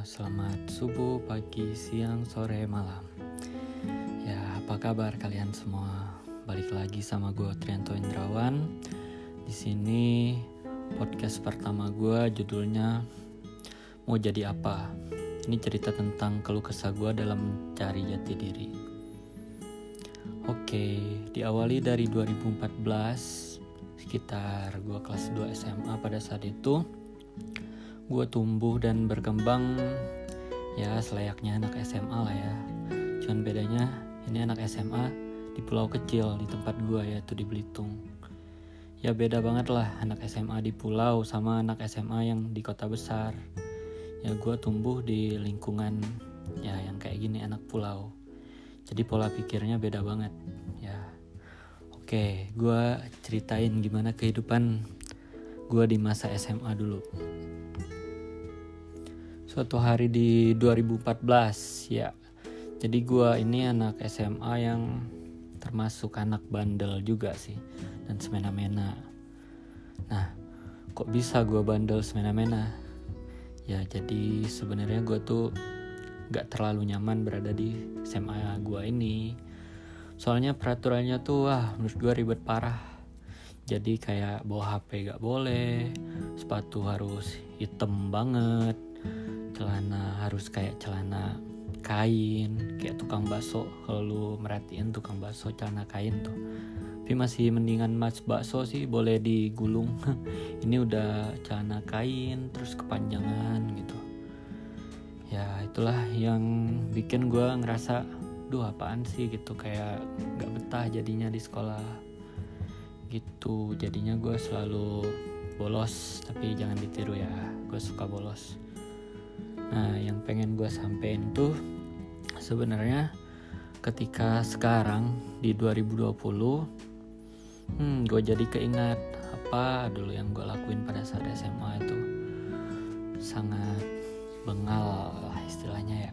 Selamat subuh, pagi, siang, sore, malam. Ya, apa kabar kalian semua? Balik lagi sama gue Trianto Indrawan. Di sini podcast pertama gue judulnya mau jadi apa? Ini cerita tentang keluh kesah gue dalam mencari jati diri. Oke, diawali dari 2014 sekitar gue kelas 2 SMA pada saat itu gue tumbuh dan berkembang ya selayaknya anak SMA lah ya. Cuman bedanya ini anak SMA di pulau kecil di tempat gue yaitu di Belitung. Ya beda banget lah anak SMA di pulau sama anak SMA yang di kota besar. Ya gue tumbuh di lingkungan ya yang kayak gini anak pulau. Jadi pola pikirnya beda banget ya. Oke gue ceritain gimana kehidupan gue di masa SMA dulu suatu hari di 2014 ya. Jadi gue ini anak SMA yang termasuk anak bandel juga sih dan semena-mena. Nah kok bisa gue bandel semena-mena? Ya jadi sebenarnya gue tuh gak terlalu nyaman berada di SMA gue ini. Soalnya peraturannya tuh wah menurut gue ribet parah. Jadi kayak bawa HP gak boleh sepatu harus hitam banget celana harus kayak celana kain kayak tukang bakso. Kalau lu merhatiin tukang bakso celana kain tuh. Tapi masih mendingan mas bakso sih boleh digulung. Ini udah celana kain terus kepanjangan gitu. Ya itulah yang bikin gue ngerasa duh apaan sih? gitu kayak nggak betah jadinya di sekolah. Gitu jadinya gue selalu bolos tapi jangan ditiru ya gue suka bolos Nah, yang pengen gue sampein tuh sebenarnya ketika sekarang di 2020, hmm, gue jadi keingat apa dulu yang gue lakuin pada saat SMA itu sangat bengal lah istilahnya ya.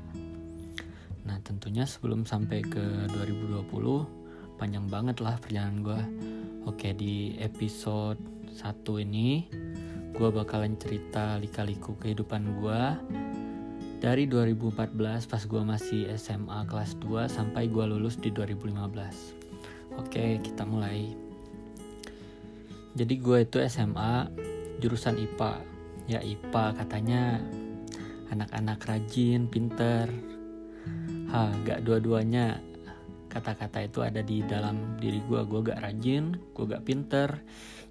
Nah, tentunya sebelum sampai ke 2020 panjang banget lah perjalanan gue. Oke, di episode 1 ini gue bakalan cerita lika-liku kehidupan gue dari 2014 pas gue masih SMA kelas 2 sampai gue lulus di 2015 oke kita mulai. Jadi gue itu SMA jurusan IPA ya IPA katanya anak-anak rajin pinter. Ha gak dua-duanya. Kata-kata itu ada di dalam diri gue gue gak rajin gue gak pinter.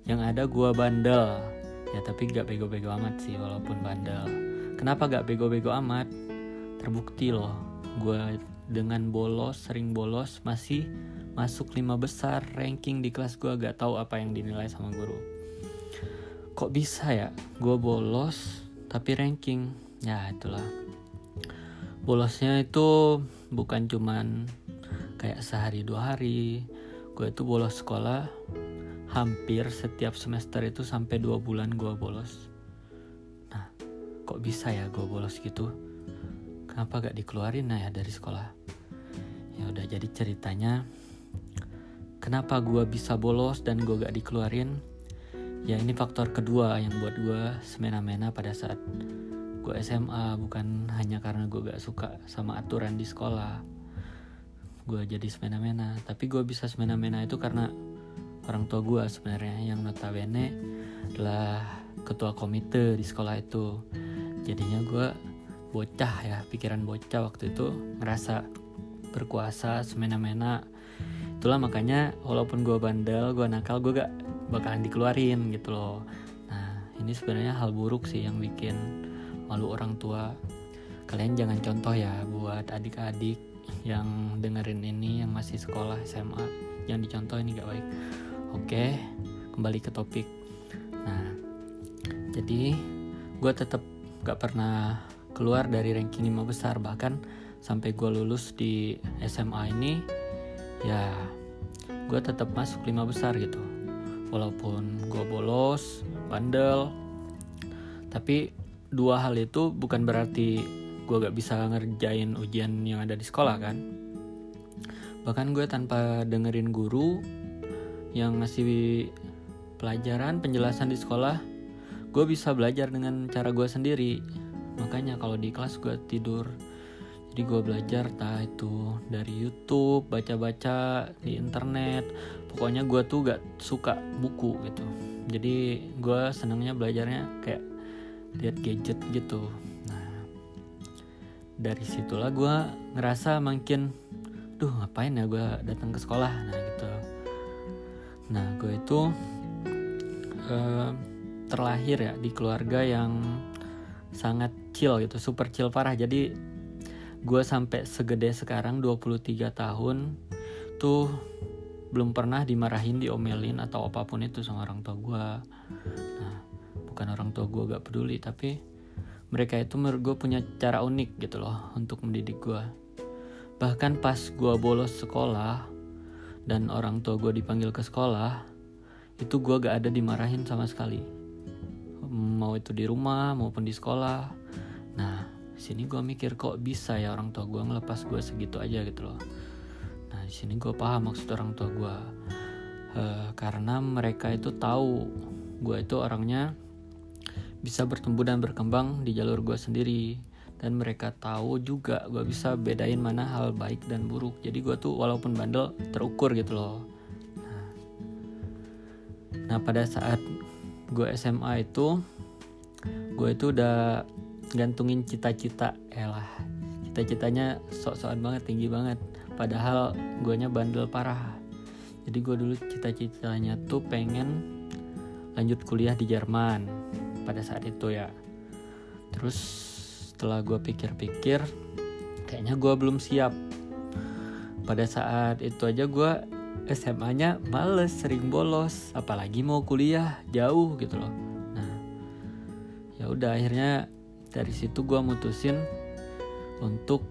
Yang ada gue bandel. Ya tapi gak bego-bego amat sih walaupun bandel Kenapa gak bego-bego amat? Terbukti loh, gue dengan bolos, sering bolos, masih masuk lima besar ranking di kelas gue gak tahu apa yang dinilai sama guru. Kok bisa ya, gue bolos tapi ranking? Ya itulah. Bolosnya itu bukan cuman kayak sehari dua hari. Gue itu bolos sekolah hampir setiap semester itu sampai dua bulan gue bolos kok bisa ya gue bolos gitu? Kenapa gak dikeluarin ya dari sekolah? Ya udah jadi ceritanya kenapa gue bisa bolos dan gue gak dikeluarin? Ya ini faktor kedua yang buat gue semena-mena pada saat gue SMA bukan hanya karena gue gak suka sama aturan di sekolah. Gue jadi semena-mena. Tapi gue bisa semena-mena itu karena orang tua gue sebenarnya yang notabene adalah ketua komite di sekolah itu jadinya gue bocah ya pikiran bocah waktu itu ngerasa berkuasa semena-mena. Itulah makanya walaupun gue bandel gue nakal gue gak bakalan dikeluarin gitu loh. Nah ini sebenarnya hal buruk sih yang bikin malu orang tua. Kalian jangan contoh ya buat adik-adik yang dengerin ini yang masih sekolah SMA yang dicontoh ini gak baik. Oke kembali ke topik. Nah jadi gue tetap gak pernah keluar dari ranking 5 besar. Bahkan sampai gue lulus di SMA ini ya gue tetap masuk 5 besar gitu. Walaupun gue bolos bandel. Tapi dua hal itu bukan berarti gue gak bisa ngerjain ujian yang ada di sekolah kan? Bahkan gue tanpa dengerin guru yang ngasih pelajaran penjelasan di sekolah gue bisa belajar dengan cara gue sendiri. Makanya kalau di kelas gue tidur. Jadi gue belajar entah itu dari YouTube baca-baca di internet. Pokoknya gue tuh gak suka buku gitu. Jadi gue senangnya belajarnya kayak lihat gadget gitu. Nah dari situlah gue ngerasa makin duh ngapain ya gue datang ke sekolah? Nah gitu. Nah gue itu uh, terlahir ya di keluarga yang sangat chill gitu super chill parah. Jadi gue sampai segede sekarang 23 tahun tuh belum pernah dimarahin diomelin atau apa pun itu sama orang tua gue nah bukan orang tua gue gak peduli tapi mereka itu menurut gue punya cara unik gitu loh untuk mendidik gue bahkan pas gue bolos sekolah dan orang tua gue dipanggil ke sekolah itu gue gak ada dimarahin sama sekali mau itu di rumah maupun di sekolah. Nah sini gue mikir kok bisa ya orang tua gue ngelepas gue segitu aja gitu loh. Nah di sini gue paham maksud orang tua gue uh, karena mereka itu tahu gue itu orangnya bisa bertumbuh dan berkembang di jalur gue sendiri. Dan mereka tahu juga gue bisa bedain mana hal baik dan buruk. Jadi gue tuh walaupun bandel terukur gitu loh. Nah, nah pada saat gue SMA itu gue itu udah gantungin cita-cita elah cita-citanya sok-sokan banget tinggi banget. Padahal guanya bandel parah. Jadi gue dulu cita-citanya tuh pengen lanjut kuliah di Jerman pada saat itu ya. Terus setelah gue pikir-pikir kayaknya gue belum siap. Pada saat itu aja gue SMA-nya males sering bolos apalagi mau kuliah jauh gitu loh. Nah ya udah akhirnya dari situ gue mutusin untuk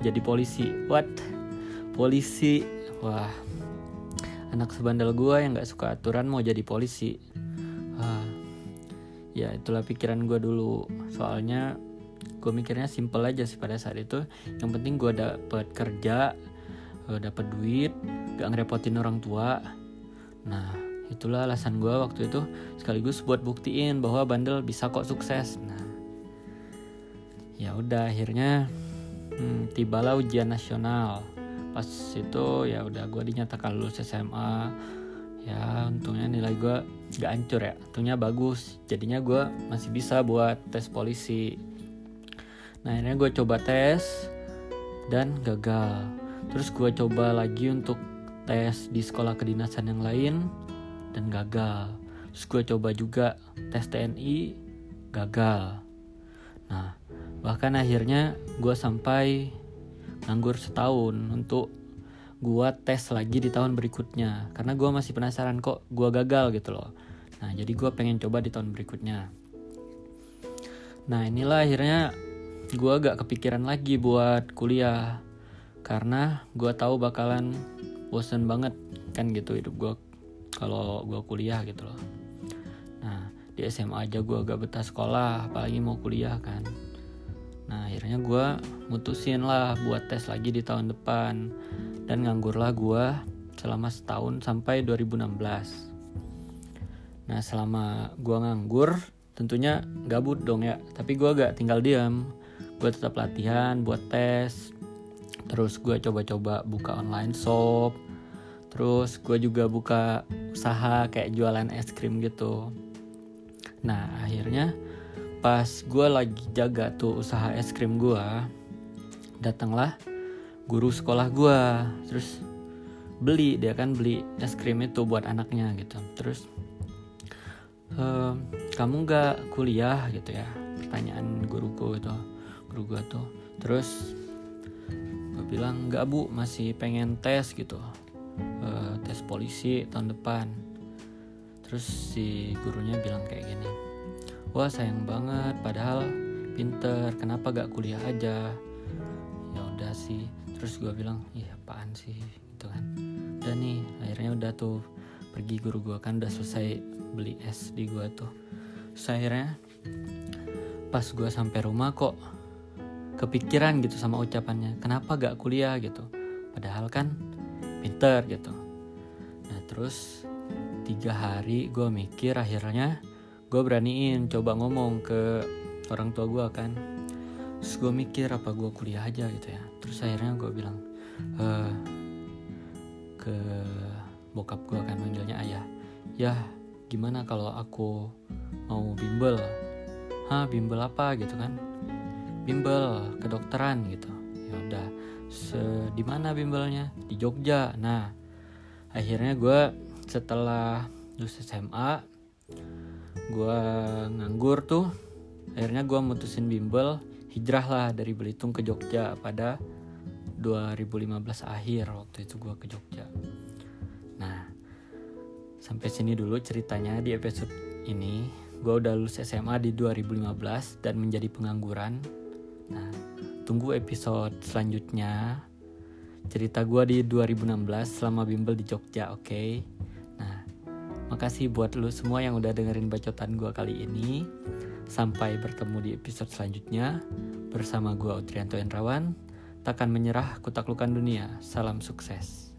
jadi polisi. What? Polisi. Wah anak sebandel gue yang nggak suka aturan mau jadi polisi. Wah, ya itulah pikiran gue dulu. Soalnya gue mikirnya simple aja sih pada saat itu. Yang penting gue dapet kerja eh, dapet duit gak ngerepotin orang tua. Nah itulah alasan gue waktu itu sekaligus buat buktiin bahwa bandel bisa kok sukses. Nah ya udah akhirnya hmm, tibalah ujian nasional. Pas itu ya udah gue dinyatakan lulus SMA ya untungnya nilai gue gak hancur ya. Untungnya bagus. Jadinya gue masih bisa buat tes polisi. Nah akhirnya gue coba tes dan gagal. Terus gue coba lagi untuk tes di sekolah kedinasan yang lain dan gagal. Terus gue coba juga tes TNI gagal. Nah bahkan akhirnya gue sampai nganggur setahun untuk gue tes lagi di tahun berikutnya. Karena gue masih penasaran kok gue gagal gitu loh. Nah jadi gue pengen coba di tahun berikutnya. Nah inilah akhirnya gue gak kepikiran lagi buat kuliah. Karena gue tahu bakalan bosen banget kan gitu hidup gue kalau gue kuliah gitu loh. Nah di SMA aja gue gak betah sekolah apalagi mau kuliah kan. Nah akhirnya gue mutusin lah buat tes lagi di tahun depan. Dan nganggur lah gue selama setahun sampai 2016 nah selama gue nganggur tentunya gabut dong ya. Tapi gue gak tinggal diam gue tetap latihan buat tes terus gue coba-coba buka online shop. Terus gue juga buka usaha kayak jualan es krim gitu. Nah akhirnya pas gue lagi jaga tuh usaha es krim gue datanglah guru sekolah gue terus beli dia kan beli es krim itu buat anaknya gitu. Terus ehm, kamu gak kuliah? gitu ya pertanyaan guruku itu guru gue tuh. Terus bilang nggak bu masih pengen tes gitu. Uh, tes polisi tahun depan. Terus si gurunya bilang kayak gini wah sayang banget padahal pinter kenapa gak kuliah aja? Ya udah sih. Terus gue bilang iya apaan sih? Gitu kan. Dan nih akhirnya udah tuh pergi guru gue kan udah selesai beli es di gue tuh. Terus akhirnya pas gue sampai rumah kok kepikiran gitu sama ucapannya kenapa gak kuliah? gitu. Padahal kan pinter gitu. Nah terus tiga hari gue mikir akhirnya gue beraniin coba ngomong ke orang tua gue kan. Terus gue mikir apa gue kuliah aja? gitu ya. Terus akhirnya gue bilang e, ke bokap gue kan manggilnya ayah. Ya gimana kalau aku mau bimbel? Hah bimbel apa? gitu kan bimbel kedokteran gitu. Ya udah di mana bimbelnya? Di Jogja. Nah akhirnya gue setelah lulus SMA gue nganggur tuh. Akhirnya gue mutusin bimbel hijrah lah dari Belitung ke Jogja pada 2015 akhir waktu itu gue ke Jogja. Nah sampai sini dulu ceritanya di episode ini. Gue udah lulus SMA di 2015 dan menjadi pengangguran nah tunggu episode selanjutnya. Cerita gue di 2016 selama bimbel di Jogja oke? Okay? nah makasih buat lu semua yang udah dengerin bacotan gue kali ini. Sampai bertemu di episode selanjutnya. Bersama gue Utrianto Endrawan. Takkan menyerah kutaklukan dunia. Salam sukses